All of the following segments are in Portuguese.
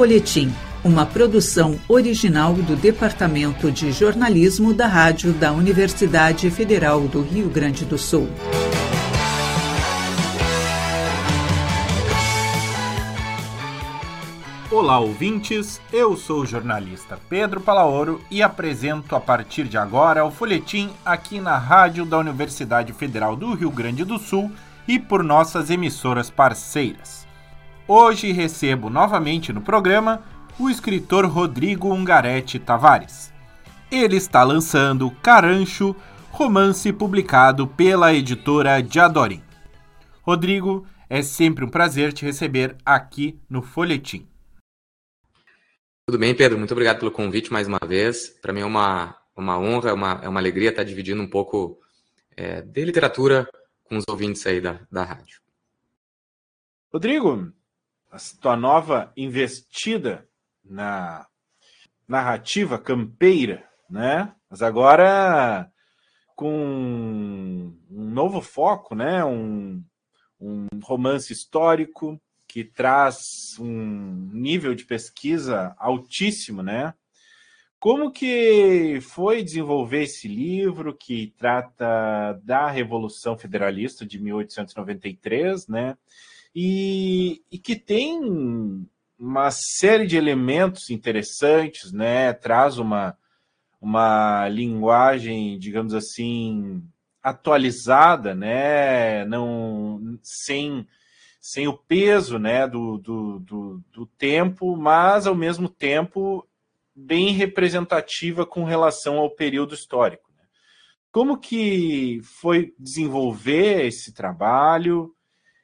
Folhetim, uma produção original do Departamento de Jornalismo da Rádio da Universidade Federal do Rio Grande do Sul. Olá, ouvintes. Eu sou o jornalista Pedro Palaoro e apresento a partir de agora o folhetim aqui na Rádio da Universidade Federal do Rio Grande do Sul e por nossas emissoras parceiras. Hoje recebo novamente no programa o escritor Rodrigo Ungarete Tavares. Ele está lançando Carancho, romance publicado pela editora Diadorim. Rodrigo, é sempre um prazer te receber aqui no Folhetim. Tudo bem, Pedro? Muito obrigado pelo convite mais uma vez. Para mim é uma, uma honra, é uma, é uma alegria estar dividindo um pouco é, de literatura com os ouvintes aí da, da rádio. Rodrigo, a tua nova investida na narrativa campeira, né? Mas agora com um novo foco, né? Um, um romance histórico que traz um nível de pesquisa altíssimo, né? Como que foi desenvolver esse livro que trata da Revolução Federalista de 1893, né? E, e que tem uma série de elementos interessantes, né? Traz uma, uma linguagem, digamos assim, atualizada, né? Não sem sem o peso, né? Do, do, do, do tempo, mas ao mesmo tempo bem representativa com relação ao período histórico. Né? Como que foi desenvolver esse trabalho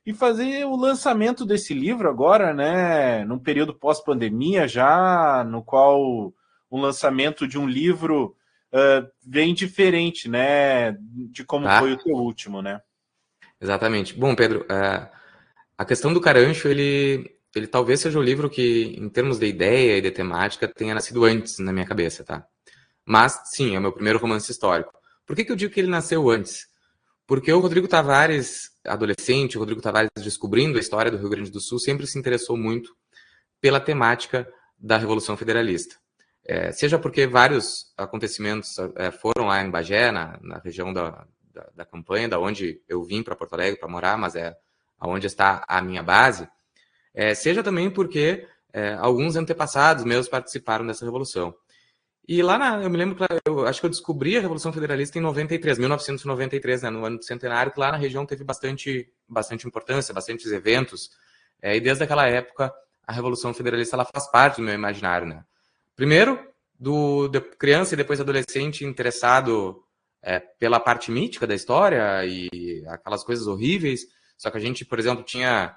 e fazer o lançamento desse livro agora, né, num período pós-pandemia já, no qual o lançamento de um livro uh, vem diferente, né, de como tá. foi o teu último, né? Exatamente. Bom, Pedro, uh, a questão do Carancho, ele ele talvez seja o livro que, em termos de ideia e de temática, tenha nascido antes na minha cabeça, tá? Mas, sim, é o meu primeiro romance histórico. Por que, que eu digo que ele nasceu antes? Porque o Rodrigo Tavares, adolescente, o Rodrigo Tavares descobrindo a história do Rio Grande do Sul, sempre se interessou muito pela temática da Revolução Federalista. É, seja porque vários acontecimentos é, foram lá em Bagé, na, na região da, da, da campanha, da onde eu vim para Porto Alegre para morar, mas é aonde está a minha base, é, seja também porque é, alguns antepassados meus participaram dessa revolução. E lá, na, eu me lembro, eu acho que eu descobri a Revolução Federalista em 93, 1993, né, no ano do centenário, que lá na região teve bastante, bastante importância, bastantes eventos, é, e desde aquela época a Revolução Federalista ela faz parte do meu imaginário. Né? Primeiro, do de criança e depois adolescente interessado é, pela parte mítica da história e aquelas coisas horríveis, só que a gente, por exemplo, tinha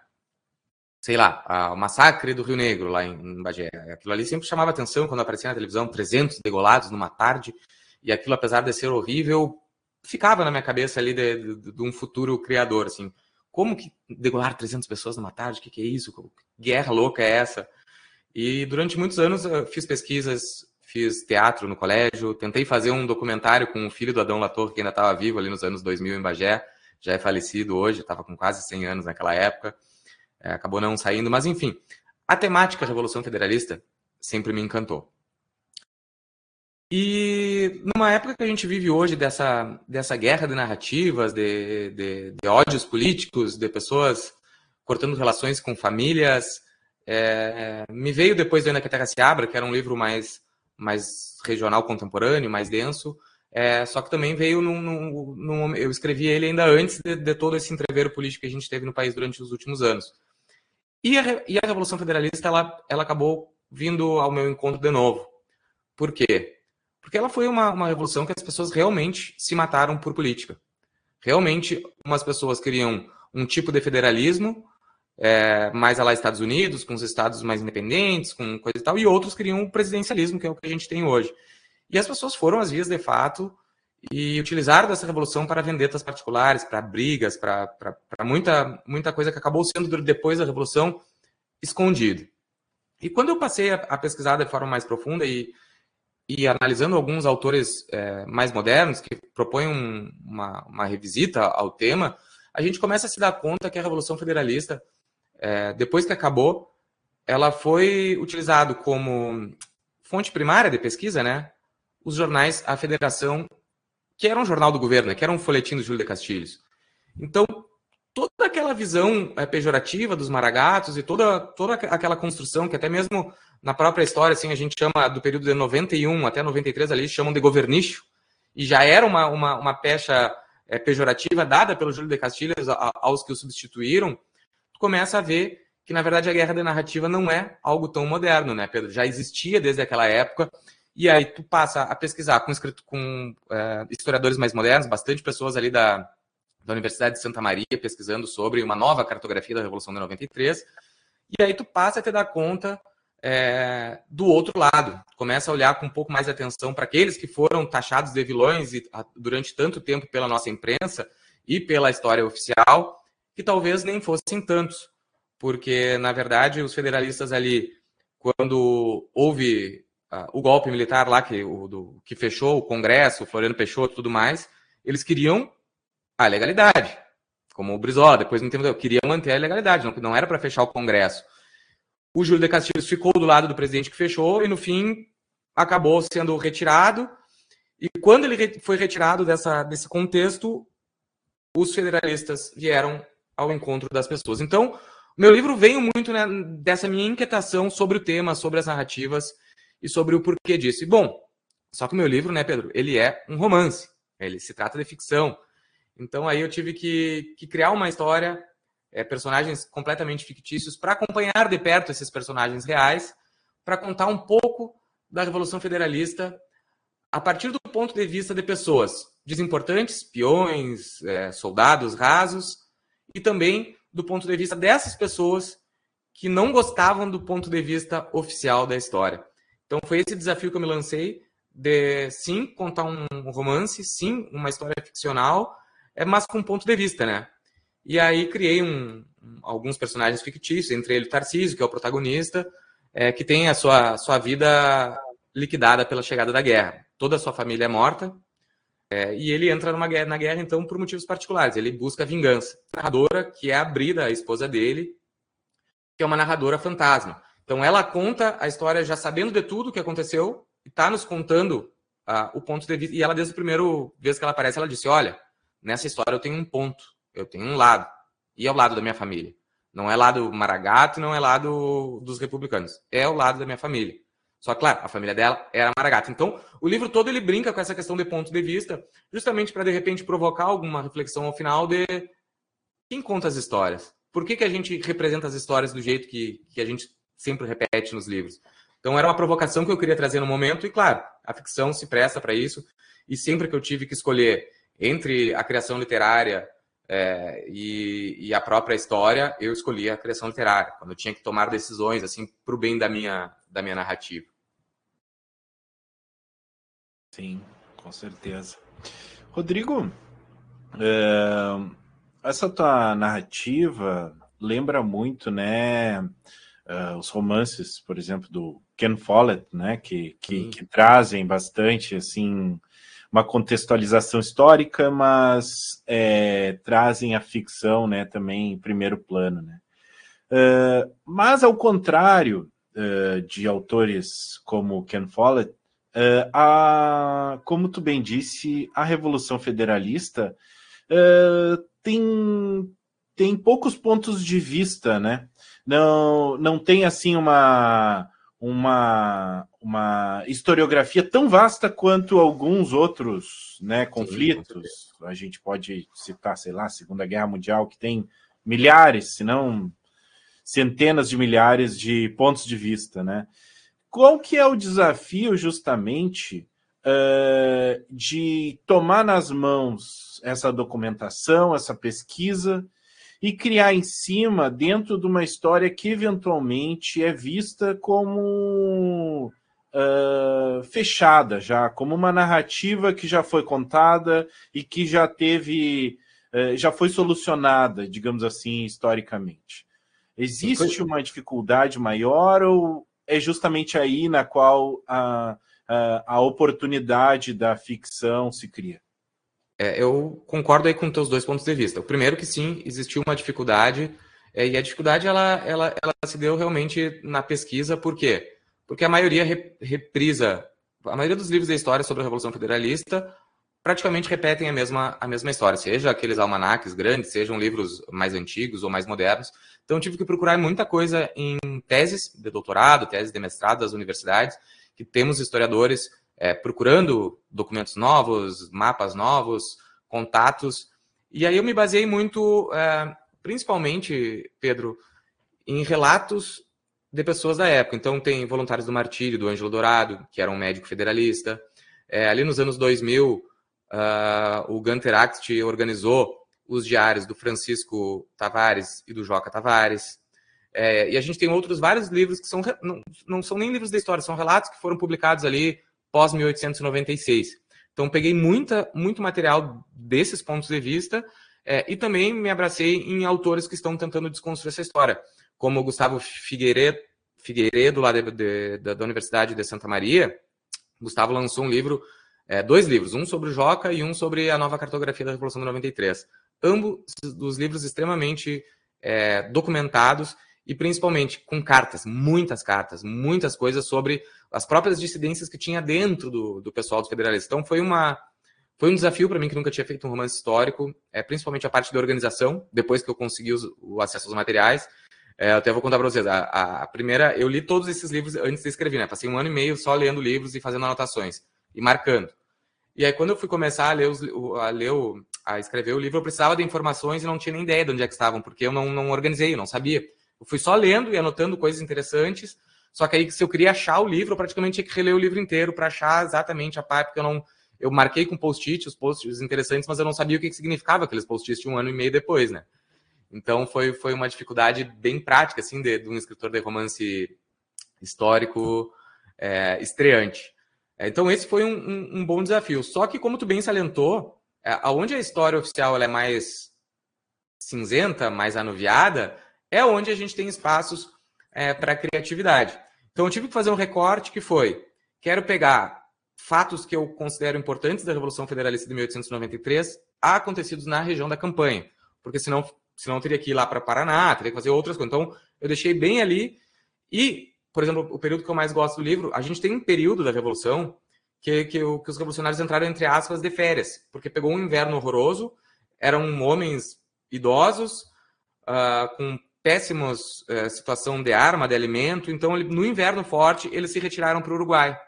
sei lá, o massacre do Rio Negro, lá em, Bagé. Aquilo ali sempre chamava atenção quando aparecia na televisão, 300 degolados numa tarde, e aquilo, apesar de ser horrível, ficava na minha cabeça ali de, de, de um futuro criador, assim. Como que degolar 300 pessoas numa tarde? O que, que é isso? Que guerra louca é essa? E durante muitos anos eu fiz pesquisas, fiz teatro no colégio, tentei fazer um documentário com o filho do Adão Latorre, que ainda estava vivo ali nos anos 2000 em Bagé, já é falecido hoje, estava com quase 100 anos naquela época é, acabou não saindo, mas enfim, a temática Revolução Federalista sempre me encantou. E numa época que a gente vive hoje dessa, dessa guerra de narrativas, de, de, de ódios políticos, de pessoas cortando relações com famílias, é, me veio depois do Ainda que a Terra se Abra, que era um livro mais, mais regional contemporâneo, mais denso, é, só que também veio num, num, num, Eu escrevi ele ainda antes de, de todo esse entreveiro político que a gente teve no país durante os últimos anos. E a, e a Revolução Federalista, ela, ela acabou vindo ao meu encontro de novo. Por quê? Porque ela foi uma, uma revolução que as pessoas realmente se mataram por política. Realmente, umas pessoas queriam um tipo de federalismo, é, mais lá Estados Unidos, com os estados mais independentes, com coisa e tal, e outros queriam o presidencialismo, que é o que a gente tem hoje. E as pessoas foram às vias de fato e utilizaram dessa revolução para vendetas particulares, para brigas, para muita, muita coisa que acabou sendo, depois da revolução, escondido. E quando eu passei a, a pesquisar de forma mais profunda e, e analisando alguns autores é, mais modernos que propõem um, uma, uma revisita ao tema, a gente começa a se dar conta que a Revolução Federalista, é, depois que acabou, ela foi utilizado como fonte primária de pesquisa, né? Os jornais A Federação, que era um jornal do governo, né, que era um folhetim do Júlio de Castilhos. Então, toda aquela visão é, pejorativa dos maragatos e toda, toda aquela construção que até mesmo na própria história, assim, a gente chama do período de 91 até 93 ali, chamam de governicho, e já era uma, uma, uma pecha é, pejorativa dada pelo Júlio de Castilhos aos que o substituíram, tu começa a ver que na verdade a guerra de narrativa não é algo tão moderno, né, Pedro? Já existia desde aquela época. E aí tu passa a pesquisar com, com é, historiadores mais modernos, bastante pessoas ali da, da Universidade de Santa Maria pesquisando sobre uma nova cartografia da Revolução de 93. E aí tu passa a te dar conta é, do outro lado. Começa a olhar com um pouco mais de atenção para aqueles que foram taxados de vilões e, a, durante tanto tempo pela nossa imprensa e pela história oficial, que talvez nem fossem tantos porque, na verdade, os federalistas ali, quando houve o golpe militar lá, que, o, do, que fechou o Congresso, o Floriano Peixoto e tudo mais, eles queriam a legalidade, como o Brizola, depois não tempo, queria manter a legalidade, não, não era para fechar o Congresso. O Júlio de Castilhos ficou do lado do presidente que fechou e, no fim, acabou sendo retirado. E quando ele foi retirado dessa, desse contexto, os federalistas vieram ao encontro das pessoas. Então, meu livro veio muito né, dessa minha inquietação sobre o tema, sobre as narrativas e sobre o porquê disso. E, bom, só que o meu livro, né, Pedro, ele é um romance. Ele se trata de ficção. Então aí eu tive que, que criar uma história, é, personagens completamente fictícios, para acompanhar de perto esses personagens reais, para contar um pouco da Revolução Federalista a partir do ponto de vista de pessoas desimportantes, peões, é, soldados rasos, e também do ponto de vista dessas pessoas que não gostavam do ponto de vista oficial da história. Então foi esse desafio que eu me lancei de sim contar um romance, sim uma história ficcional, é mas com um ponto de vista, né? E aí criei um, alguns personagens fictícios, entre ele Tarcísio, que é o protagonista, é, que tem a sua, sua vida liquidada pela chegada da guerra. Toda a sua família é morta, é, e ele entra numa guerra, na guerra, então, por motivos particulares. Ele busca vingança. A narradora, que é a Brida, a esposa dele, que é uma narradora fantasma. Então, ela conta a história já sabendo de tudo o que aconteceu e está nos contando uh, o ponto de vista. E ela, desde a primeira vez que ela aparece, ela disse: Olha, nessa história eu tenho um ponto, eu tenho um lado. E é o lado da minha família. Não é lado Maragato, não é lado dos republicanos. É o lado da minha família. Só claro, a família dela era Maragato. Então, o livro todo ele brinca com essa questão de ponto de vista, justamente para, de repente, provocar alguma reflexão ao final de quem conta as histórias. Por que, que a gente representa as histórias do jeito que, que a gente sempre repete nos livros? Então, era uma provocação que eu queria trazer no momento, e, claro, a ficção se presta para isso. E sempre que eu tive que escolher entre a criação literária é, e, e, a própria história, eu escolhi a criação literária, quando eu tinha que tomar decisões assim para o bem da minha, da minha narrativa. Sim, com certeza. Rodrigo, é, essa tua narrativa lembra muito, né, uh, os romances, por exemplo, do Ken Follett, né, que, que, que, trazem bastante, assim, uma contextualização histórica, mas é, trazem a ficção, né, também em primeiro plano, né. Uh, mas, ao contrário uh, de autores como Ken Follett, uh, a, como tu bem disse, a Revolução Federalista tem, tem poucos pontos de vista, né? Não, não tem assim uma, uma, uma historiografia tão vasta quanto alguns outros né, conflitos. Sim, a gente pode citar, sei lá, a Segunda Guerra Mundial, que tem milhares, se não centenas de milhares de pontos de vista, né? Qual que é o desafio, justamente, uh, de tomar nas mãos essa documentação, essa pesquisa e criar em cima dentro de uma história que eventualmente é vista como uh, fechada já, como uma narrativa que já foi contada e que já teve, uh, já foi solucionada, digamos assim, historicamente. Existe uma dificuldade maior ou é justamente aí na qual a, a, a oportunidade da ficção se cria? É, eu concordo aí com teus dois pontos de vista. O primeiro que sim, existiu uma dificuldade É, e a dificuldade ela, ela, ela se deu realmente na pesquisa, por quê? Porque a maioria reprisa, a maioria dos livros da história sobre a Revolução Federalista praticamente repetem a mesma, a mesma história, seja aqueles almanaques grandes, sejam livros mais antigos ou mais modernos. Então, tive que procurar muita coisa em teses de doutorado, teses de mestrado das universidades, que temos historiadores é, procurando documentos novos, mapas novos, contatos. E aí eu me baseei muito, é, principalmente, Pedro, em relatos de pessoas da época. Então, tem voluntários do Martírio, do Ângelo Dourado, que era um médico federalista. É, ali nos anos 2000, uh, o Gunter Axt organizou os diários do Francisco Tavares e do Joca Tavares. É, e a gente tem outros vários livros que são não, não são nem livros da história, são relatos que foram publicados ali pós 1896. Então peguei muita, muito material desses pontos de vista é, e também me abracei em autores que estão tentando desconstruir essa história, como Gustavo Figueiredo, Figueiredo lá de, de, da Universidade de Santa Maria. Gustavo lançou um livro, é, dois livros, um sobre o Joca e um sobre a nova cartografia da Revolução de 93. Ambos dos livros extremamente é, documentados e principalmente com cartas, muitas cartas, muitas coisas sobre as próprias dissidências que tinha dentro do, do pessoal dos federalistas. Então foi uma foi um desafio para mim que nunca tinha feito um romance histórico, é, principalmente a parte da organização, depois que eu consegui os, o acesso aos materiais. É, até vou contar para vocês. A, a, primeira, eu li todos esses livros antes de escrever, né? Passei um ano e meio só lendo livros e fazendo anotações e marcando. E aí, quando eu fui começar a ler, os, a, ler o, a escrever o livro, eu precisava de informações e não tinha nem ideia de onde é que estavam, porque eu não, não organizei, eu não sabia. Eu fui só lendo e anotando coisas interessantes. Só que aí, se eu queria achar o livro, eu praticamente tinha que reler o livro inteiro para achar exatamente a parte, porque eu não. Eu marquei com post-it os posts interessantes, mas eu não sabia o que, significava aqueles post-its um ano e meio depois, né? Então foi, foi uma dificuldade bem prática, assim, de, de um escritor de romance histórico é, estreante. É, então esse foi um, um, um, bom desafio. Só que, como tu bem salientou, é, aonde a história oficial é mais cinzenta, mais anuviada, é onde a gente tem espaços é, para criatividade. Então eu tive que fazer um recorte que foi: quero pegar fatos que eu considero importantes da Revolução Federalista de 1893 acontecidos na região da campanha, porque senão, senão teria que ir lá para Paraná, teria que fazer outras coisas. Então eu deixei bem ali. E, por exemplo, o período que eu mais gosto do livro, a gente tem um período da Revolução que, que, que os revolucionários entraram, entre aspas, de férias, porque pegou um inverno horroroso, eram homens idosos, uh, com péssimos uh, situação de arma, de alimento. Então, ele, no inverno forte, eles se retiraram para o Uruguai.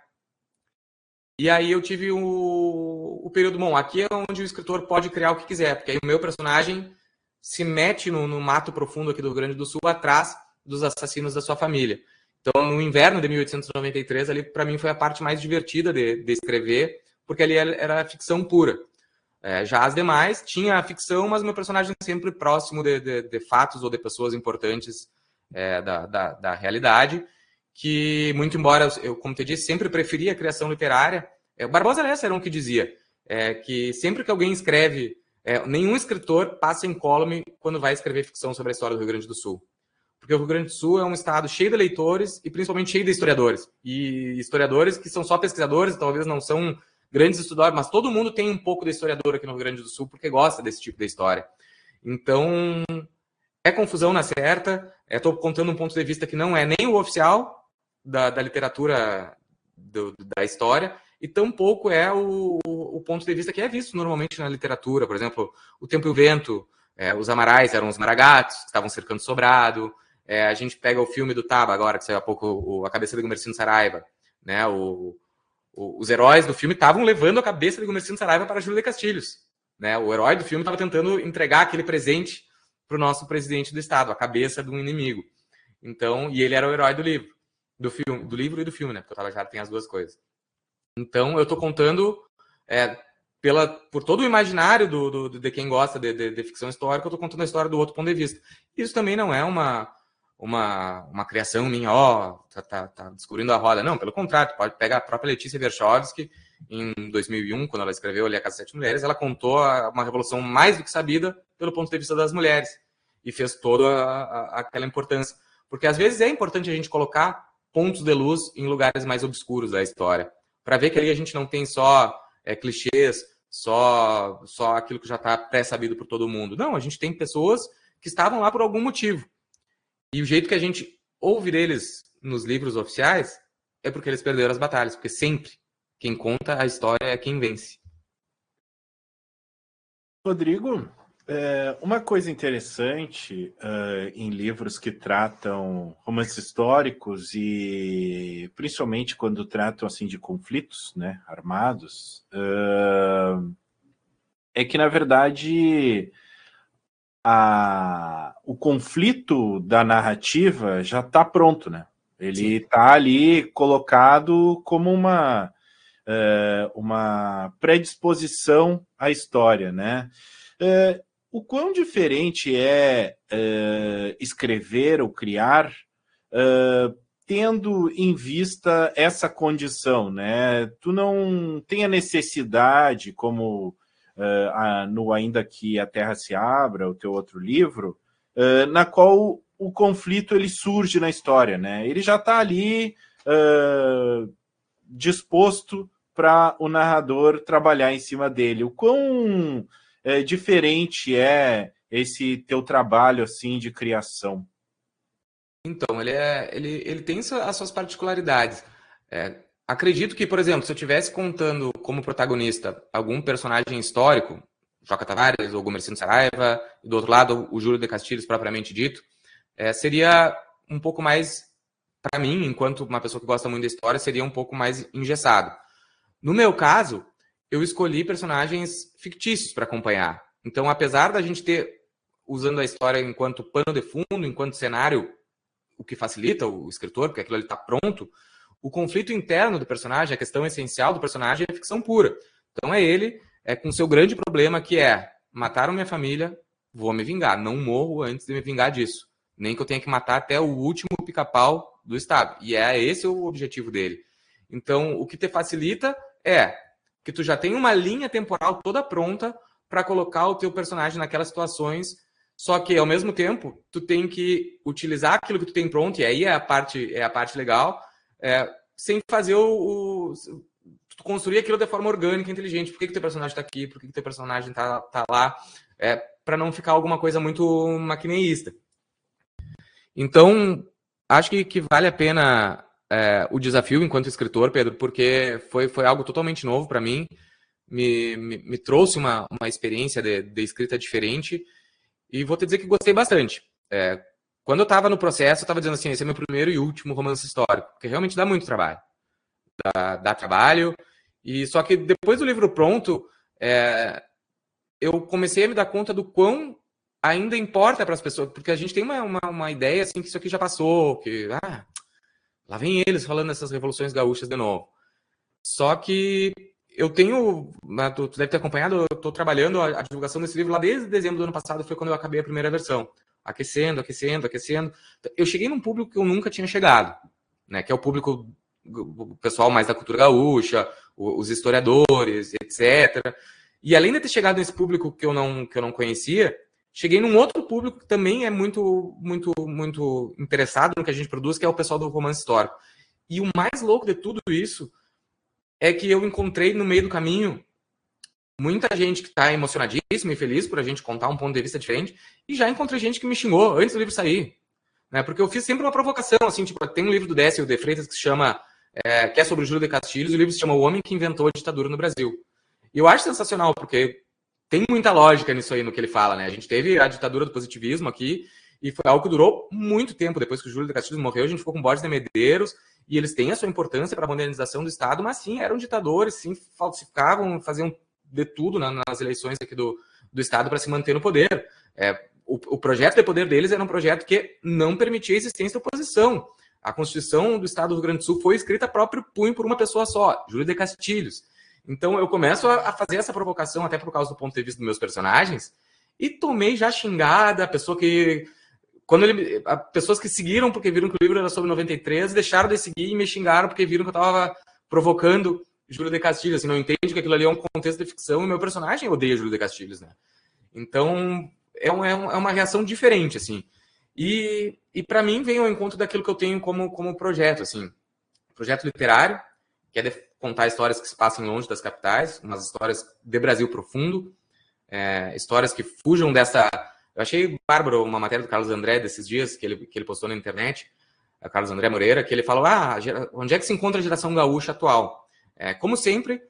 E aí eu tive o, o, período bom. Aqui é onde o escritor pode criar o que quiser, porque aí o meu personagem se mete no, no mato profundo aqui do Rio Grande do Sul atrás dos assassinos da sua família. Então, no inverno de 1893, ali para mim foi a parte mais divertida de, de escrever, porque ali era ficção pura. É, já as demais tinha a ficção, mas meu personagem sempre próximo de, de, de fatos ou de pessoas importantes é, da, da, da, realidade, que, muito embora eu, como te disse, sempre preferia a criação literária. É, o Barbosa Lessa era um que dizia é, que sempre que alguém escreve, é, nenhum escritor passa em column quando vai escrever ficção sobre a história do Rio Grande do Sul. Porque o Rio Grande do Sul é um estado cheio de leitores e principalmente cheio de historiadores. E historiadores que são só pesquisadores, talvez não são grandes estudiosos, mas todo mundo tem um pouco de historiador aqui no Rio Grande do Sul porque gosta desse tipo de história. Então, é confusão na certa. Estou contando um ponto de vista que não é nem o oficial da, da literatura do, da história, e tampouco é o, o, ponto de vista que é visto normalmente na literatura. Por exemplo, O Tempo e o Vento, é, os Amarais eram os maragatos que estavam cercando Sobrado. É, a gente pega o filme do Taba agora, que saiu há pouco, o, A Cabeça do Gumercindo Saraiva, né? O, os heróis do filme estavam levando a cabeça de Gomercindo Saraiva para Júlia Castilhos. Né? O herói do filme estava tentando entregar aquele presente para o nosso presidente do estado, a cabeça de um inimigo. Então, e ele era o herói do livro, do filme, do livro e do filme, né? Porque o Tabajara tem as duas coisas. Então, eu estou contando é, pela, por todo o imaginário do, do de quem gosta de, de, de ficção histórica, eu estou contando a história do outro ponto de vista. Isso também não é uma uma, uma criação minha, ó, tá, tá, tá, descobrindo a roda. Não, pelo contrário, pode pegar a própria Letícia Verchovsky, em 2001, quando ela escreveu Ali a Casa Sete Mulheres, ela contou uma revolução mais do que sabida pelo ponto de vista das mulheres e fez toda a, a, aquela importância. Porque às vezes é importante a gente colocar pontos de luz em lugares mais obscuros da história, para ver que ali a gente não tem só é, clichês, só, só aquilo que já está pré-sabido por todo mundo. Não, a gente tem pessoas que estavam lá por algum motivo. E o jeito que a gente ouve deles nos livros oficiais é porque eles perderam as batalhas, porque sempre quem conta a história é quem vence. Rodrigo, é, uma coisa interessante uh, em livros que tratam romances históricos e principalmente quando tratam assim de conflitos, né, armados, uh, é que na verdade a, o conflito da narrativa já está pronto, né? Ele está ali colocado como uma uh, uma predisposição à história, né? o quão diferente é uh, escrever ou criar uh, tendo em vista essa condição, né? Tu não tem a necessidade, como uh, no Ainda que a Terra se Abra, o teu outro livro, na qual o conflito ele surge na história, né? Ele já está ali disposto para o narrador trabalhar em cima dele. O quão diferente é esse teu trabalho assim de criação? Então, ele, é, ele, ele tem as suas particularidades. É, acredito que, por exemplo, se eu estivesse contando como protagonista algum personagem histórico, Joca Tavares ou Gomercino Saraiva, e do outro lado o Júlio de Castilhos propriamente dito, é, seria um pouco mais, para mim, enquanto uma pessoa que gosta muito da história, seria um pouco mais engessado. No meu caso, eu escolhi personagens fictícios para acompanhar. Então, apesar da gente ter, usando a história enquanto pano de fundo, enquanto cenário, o que facilita o escritor, porque aquilo ali está pronto, o conflito interno do personagem, a questão essencial do personagem é ficção pura. Então, é ele é com seu grande problema, que é mataram minha família, vou me vingar. Não morro antes de me vingar disso. Nem que eu tenha que matar até o último pica-pau do Estado. E é esse o objetivo dele. Então, o que te facilita é que tu já tem uma linha temporal toda pronta para colocar o teu personagem naquelas situações, só que ao mesmo tempo tu tem que utilizar aquilo que tu tem pronto e aí é a parte é a parte legal, é, sem fazer o, o construir aquilo de forma orgânica, inteligente. Por que, que teu personagem está aqui? Por que, que teu personagem está tá lá? É, para não ficar alguma coisa muito maquineísta. Então, acho que, que vale a pena é, o desafio enquanto escritor, Pedro, porque foi, foi algo totalmente novo para mim, me, me, me, trouxe uma, uma experiência de, de, escrita diferente e vou te dizer que gostei bastante. É, quando eu estava no processo, eu estava dizendo assim, esse é meu primeiro e último romance histórico, porque realmente dá muito trabalho. Dá, dá trabalho, e só que depois do livro pronto, é, eu comecei a me dar conta do quão ainda importa para as pessoas, porque a gente tem uma, uma, uma, ideia assim que isso aqui já passou, que ah, Lá vem eles falando dessas revoluções gaúchas de novo. Só que eu tenho, né, tu, deve ter acompanhado, eu estou trabalhando a, divulgação desse livro lá desde dezembro do ano passado, foi quando eu acabei a primeira versão. Aquecendo, aquecendo, aquecendo. Eu cheguei num público que eu nunca tinha chegado, né? Que é o público, o pessoal mais da cultura gaúcha, os historiadores, etc. E além de ter chegado nesse público que eu não, que eu não conhecia, Cheguei num outro público que também é muito, muito, muito interessado no que a gente produz, que é o pessoal do romance histórico. E o mais louco de tudo isso é que eu encontrei no meio do caminho muita gente que está emocionadíssima e feliz por a gente contar um ponto de vista diferente, e já encontrei gente que me xingou antes do livro sair. Né? Porque eu fiz sempre uma provocação, assim, tipo, tem um livro do Décio de Freitas que se chama, é, que é sobre o Júlio de Castilhos, e o livro se chama O Homem que Inventou a Ditadura no Brasil. E eu acho sensacional, porque tem muita lógica nisso aí no que ele fala, né? A gente teve a ditadura do positivismo aqui e foi algo que durou muito tempo. Depois que o Júlio de Castilhos morreu, a gente ficou com Borges de Medeiros e eles têm a sua importância para a modernização do Estado, mas sim, eram ditadores, sim, falsificavam, faziam de tudo nas eleições aqui do, do Estado para se manter no poder. É, o, o, projeto de poder deles era um projeto que não permitia a existência da oposição. A Constituição do Estado do Rio Grande do Sul foi escrita a próprio punho por uma pessoa só, Júlio de Castilhos. Então eu começo a, fazer essa provocação, até por causa do ponto de vista dos meus personagens, e tomei já xingada, a pessoa que. Quando ele. A, pessoas que seguiram porque viram que o livro era sobre 93, deixaram de seguir e me xingaram porque viram que eu estava provocando Júlio de Castilhos. Assim, não entende que aquilo ali é um contexto de ficção e meu personagem odeia Júlio de Castilhos, né? Então é, um, é, um, é uma reação diferente, assim. E, e para mim vem ao encontro daquilo que eu tenho como, como projeto, assim. Projeto literário, que é contar histórias que se passam longe das capitais, umas histórias de Brasil profundo, é, histórias que fujam dessa, Eu achei bárbaro uma matéria do Carlos André desses dias, que ele, que ele postou na internet, a Carlos André Moreira, que ele falou: ah, onde é que se encontra a geração gaúcha atual? É, como sempre,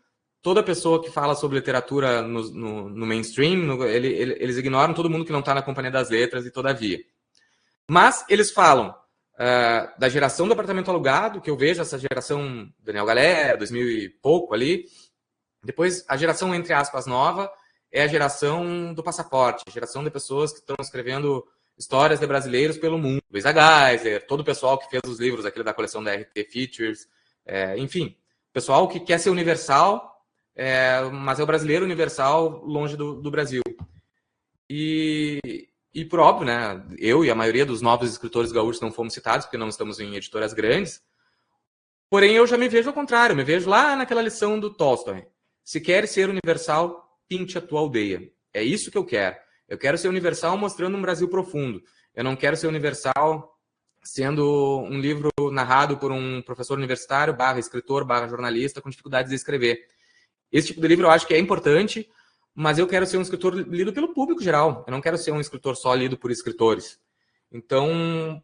toda pessoa que fala sobre literatura no, no, no mainstream, no, ele, ele, eles ignoram todo mundo que não está na Companhia das Letras e todavia. Mas eles falam uh, da geração do apartamento alugado, que eu vejo essa geração Daniel Galera, 2000 e pouco ali. Depois, a geração, entre aspas, nova, é a geração do passaporte, a geração de pessoas que estão escrevendo histórias de brasileiros pelo mundo. Luísa Geiser, todo o pessoal que fez os livros, aquele da coleção da RT Features, é, enfim, pessoal que quer ser universal, é, mas é o brasileiro universal longe do, do Brasil. E, e por óbvio, né, eu e a maioria dos novos escritores gaúchos não fomos citados, porque não estamos em editoras grandes, porém eu já me vejo ao contrário, me vejo lá naquela lição do Tolstói. Se quer ser universal, pinte a tua aldeia. É isso que eu quero. Eu quero ser universal mostrando um Brasil profundo. Eu não quero ser universal sendo um livro narrado por um professor universitário, barra escritor, barra jornalista, com dificuldades de escrever. Esse tipo de livro eu acho que é importante, mas eu quero ser um escritor lido pelo público geral. Eu não quero ser um escritor só lido por escritores. Então,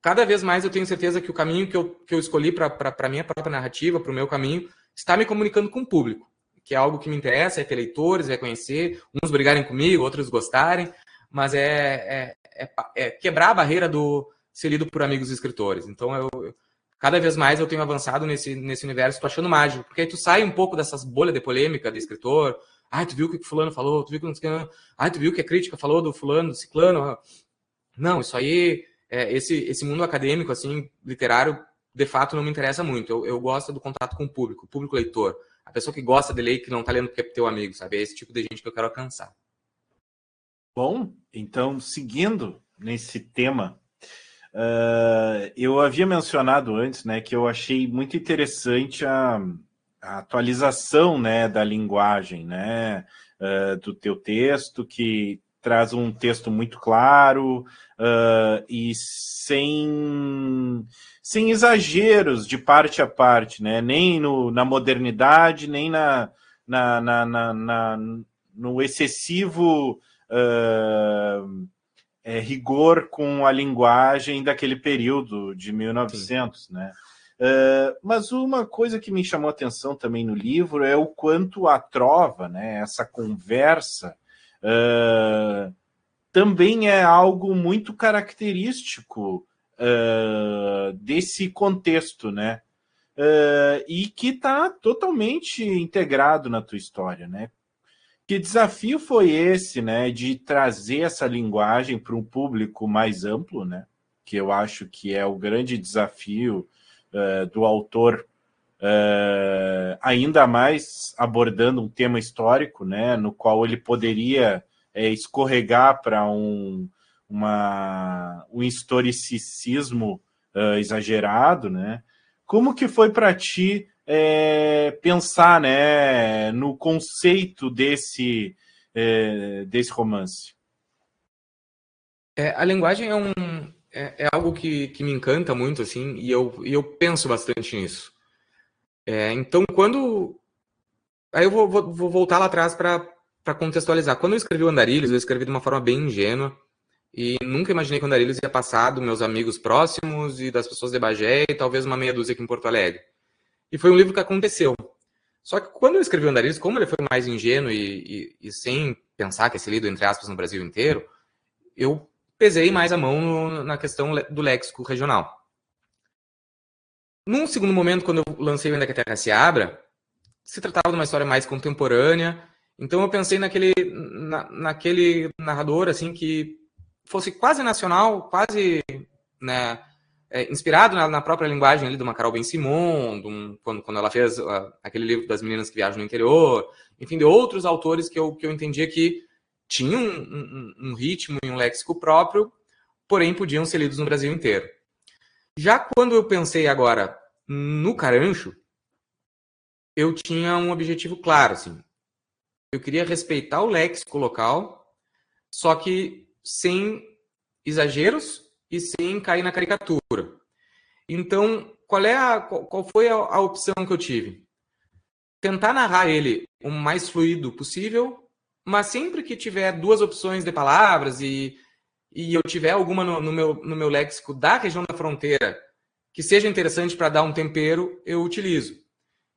cada vez mais eu tenho certeza que o caminho que eu, que eu escolhi para a minha própria narrativa, para o meu caminho, está me comunicando com o público que é algo que me interessa, é ter leitores, é conhecer, uns brigarem comigo, outros gostarem, mas é, é, é, é quebrar a barreira do ser lido por amigos escritores. Então, eu, cada vez mais eu tenho avançado nesse, nesse universo, tô achando mágico, porque aí tu sai um pouco dessas bolhas de polêmica de escritor, ai, tu viu o que o fulano falou, tu viu que não sei ai, tu viu que a crítica falou do fulano, do ciclano. Não, isso aí, é, esse, esse mundo acadêmico, assim, literário, de fato não me interessa muito. Eu, eu gosto do contato com o público, o público leitor a pessoa que gosta de ler e que não está lendo porque é teu amigo, sabe? É esse tipo de gente que eu quero alcançar. Bom, então, seguindo nesse tema, uh, eu havia mencionado antes, né, que eu achei muito interessante a, a atualização, né, da linguagem, né, uh, do teu texto, que traz um texto muito claro uh, e sem sem exageros de parte a parte, né? nem no, na modernidade, nem na, na, na, na no excessivo uh, é, rigor com a linguagem daquele período de 1900. Né? Uh, mas uma coisa que me chamou a atenção também no livro é o quanto a trova, né, essa conversa, uh, também é algo muito característico uh, desse contexto, né? E que está totalmente integrado na tua história, né? Que desafio foi esse, né, de trazer essa linguagem para um público mais amplo, né? Que eu acho que é o grande desafio uh, do autor, uh, ainda mais abordando um tema histórico, né, no qual ele poderia é, escorregar para um, uma, um historicismo uh, exagerado, né? Como que foi para ti é, pensar, né, no conceito desse é, desse romance? É, a linguagem é um é, é, algo que, que me encanta muito, assim, e eu, e eu penso bastante nisso. É, então, quando aí eu vou, vou, vou voltar lá atrás para contextualizar. Quando eu escrevi o Andarilhos, eu escrevi de uma forma bem ingênua. E nunca imaginei que o Andarilhos ia passar dos meus amigos próximos e das pessoas de Bagé e talvez uma meia dúzia aqui em Porto Alegre. E foi um livro que aconteceu. Só que quando eu escrevi o Andarilhos, como ele foi mais ingênuo e, e, e, sem pensar que ser lido, entre aspas, no Brasil inteiro, eu pesei mais a mão no, na questão do léxico regional. Num segundo momento, quando eu lancei o Ainda que a Terra se Abra, se tratava de uma história mais contemporânea, então eu pensei naquele, na, naquele narrador assim que fosse quase nacional, quase né, é, inspirado na, na, própria linguagem ali de uma Ben-Simon, quando, quando ela fez uh, aquele livro das meninas que viajam no interior, enfim, de outros autores que eu, que eu entendia que tinham um, um, um ritmo e um léxico próprio, porém podiam ser lidos no Brasil inteiro. Já quando eu pensei agora no Carancho, eu tinha um objetivo claro, assim. Eu queria respeitar o léxico local, só que sem exageros e sem cair na caricatura. Então, qual é a qual foi a, a opção que eu tive? Tentar narrar ele o mais fluido possível, mas sempre que tiver duas opções de palavras e, e eu tiver alguma no, no meu, no meu léxico da região da fronteira que seja interessante para dar um tempero, eu utilizo.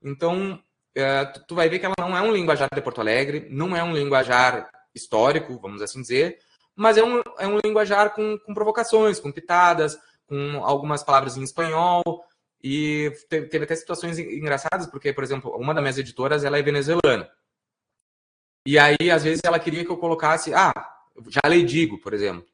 Então, é, tu, tu vai ver que ela não é um linguajar de Porto Alegre, não é um linguajar histórico, vamos assim dizer, mas é um, é um linguajar com, com provocações, com pitadas, com algumas palavras em espanhol, e teve, teve, até situações engraçadas, porque, por exemplo, uma das minhas editoras ela é venezuelana. E aí, às vezes, ela queria que eu colocasse, ah, já lhe digo, por exemplo.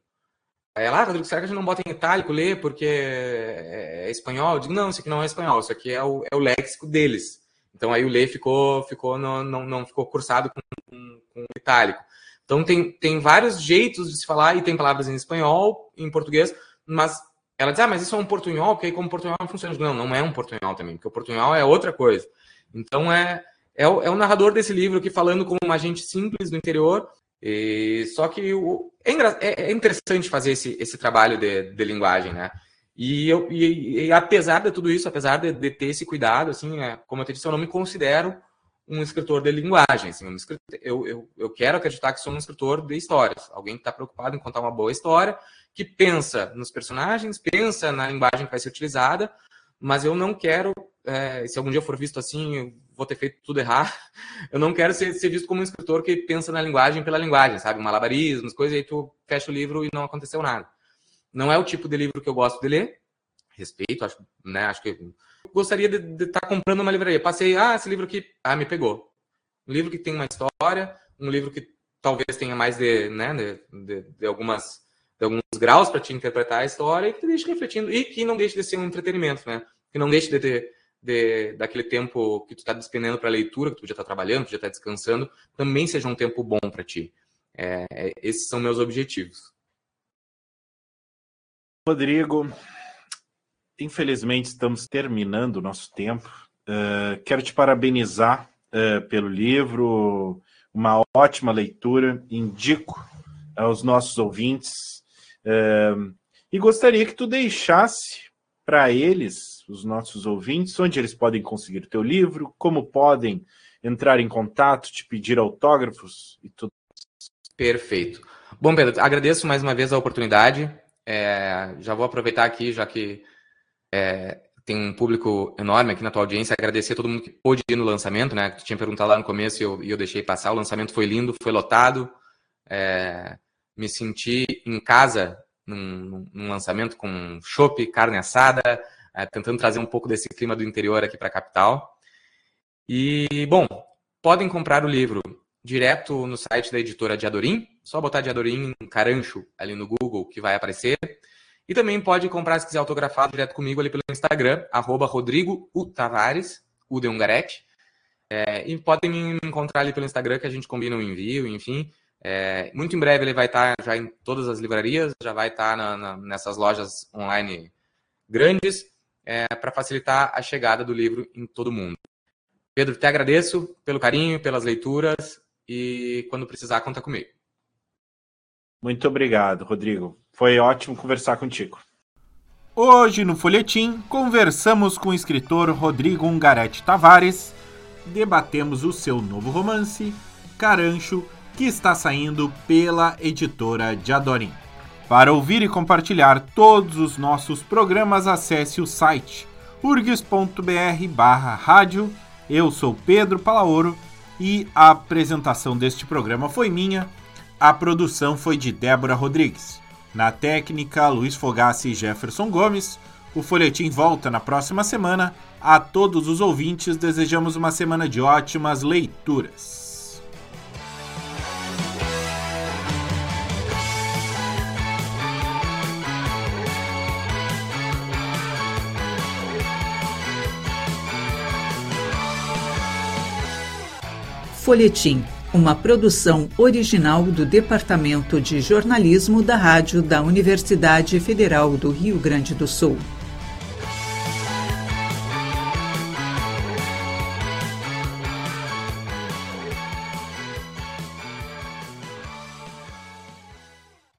Aí ela, ah, Rodrigo, será que a gente não bota em itálico ler porque é, é espanhol? Eu digo, não, isso aqui não é espanhol, isso aqui é o, é o léxico deles. Então aí o ler ficou, ficou não, não, não ficou cursado com, com, com itálico. Então tem, tem vários jeitos de se falar e tem palavras em espanhol, em português, mas ela diz, ah, mas isso é um portunhol, porque aí como portunhol não funciona. Não, não é um portunhol também, porque o portunhol é outra coisa. Então é, é, o, é o narrador desse livro aqui falando como uma gente simples do interior, e, só que o, é, é, é, interessante fazer esse, esse trabalho de, de linguagem, né? E, eu, e, e, apesar de tudo isso, apesar de, de ter esse cuidado, assim, é, como eu te disse, eu não me considero um escritor de linguagem. Assim, eu, eu, eu quero acreditar que sou um escritor de histórias. Alguém que está preocupado em contar uma boa história, que pensa nos personagens, pensa na linguagem que vai ser utilizada, mas eu não quero, é, se algum dia for visto assim, eu vou ter feito tudo errado. Eu não quero ser, ser, visto como um escritor que pensa na linguagem pela linguagem, sabe? Malabarismos, coisas, aí tu fecha o livro e não aconteceu nada. Não é o tipo de livro que eu gosto de ler. Respeito, acho, né? Acho que gostaria de estar tá comprando uma livraria. Passei, ah, esse livro aqui, ah, me pegou. Um livro que tem uma história, um livro que talvez tenha mais de, né, de, de, de algumas de alguns graus para te interpretar a história e que te deixe refletindo e que não deixe de ser um entretenimento, né? Que não deixe de ter de, daquele tempo que tu está despendendo para leitura, que tu já está trabalhando, que já está descansando, também seja um tempo bom para ti. É, é, esses são meus objetivos. Rodrigo, infelizmente estamos terminando o nosso tempo. Uh, quero te parabenizar uh, pelo livro, uma ótima leitura. Indico aos nossos ouvintes uh, e gostaria que tu deixasse para eles, os nossos ouvintes, onde eles podem conseguir teu livro, como podem entrar em contato, te pedir autógrafos e tudo. Perfeito. Bom, Pedro, agradeço mais uma vez a oportunidade. É, já vou aproveitar aqui, já que é, tem um público enorme aqui na tua audiência, agradecer a todo mundo que pôde ir no lançamento, né? Que tu tinha perguntado lá no começo e eu, eu deixei passar. O lançamento foi lindo, foi lotado. É, me senti em casa num, num lançamento com chopp, carne assada, é, tentando trazer um pouco desse clima do interior aqui para a capital. E, bom, podem comprar o livro direto no site da editora Diadorim, só botar Diadorim Carancho ali no Google que vai aparecer. E também pode comprar, se quiser autografado, direto comigo ali pelo Instagram, arroba Rodrigo de Ungarete. É, e podem me encontrar ali pelo Instagram que a gente combina o envio, enfim. É, muito em breve ele vai estar já em todas as livrarias, já vai estar nessas lojas online grandes, é, para facilitar a chegada do livro em todo mundo. Pedro, te agradeço pelo carinho, pelas leituras e quando precisar, conta comigo. Muito obrigado, Rodrigo. Foi ótimo conversar contigo. Hoje no Folhetim, conversamos com o escritor Rodrigo Ungarete Tavares, debatemos o seu novo romance, Carancho, que está saindo pela editora Diadorim. Para ouvir e compartilhar todos os nossos programas, acesse o site urgs.br barra rádio. Eu sou Pedro Palaoro e a apresentação deste programa foi minha, a produção foi de Débora Rodrigues. Na técnica, Luiz Fogassi e Jefferson Gomes. O Folhetim volta na próxima semana. A todos os ouvintes, desejamos uma semana de ótimas leituras. Folhetim, uma produção original do Departamento de Jornalismo da Rádio da Universidade Federal do Rio Grande do Sul.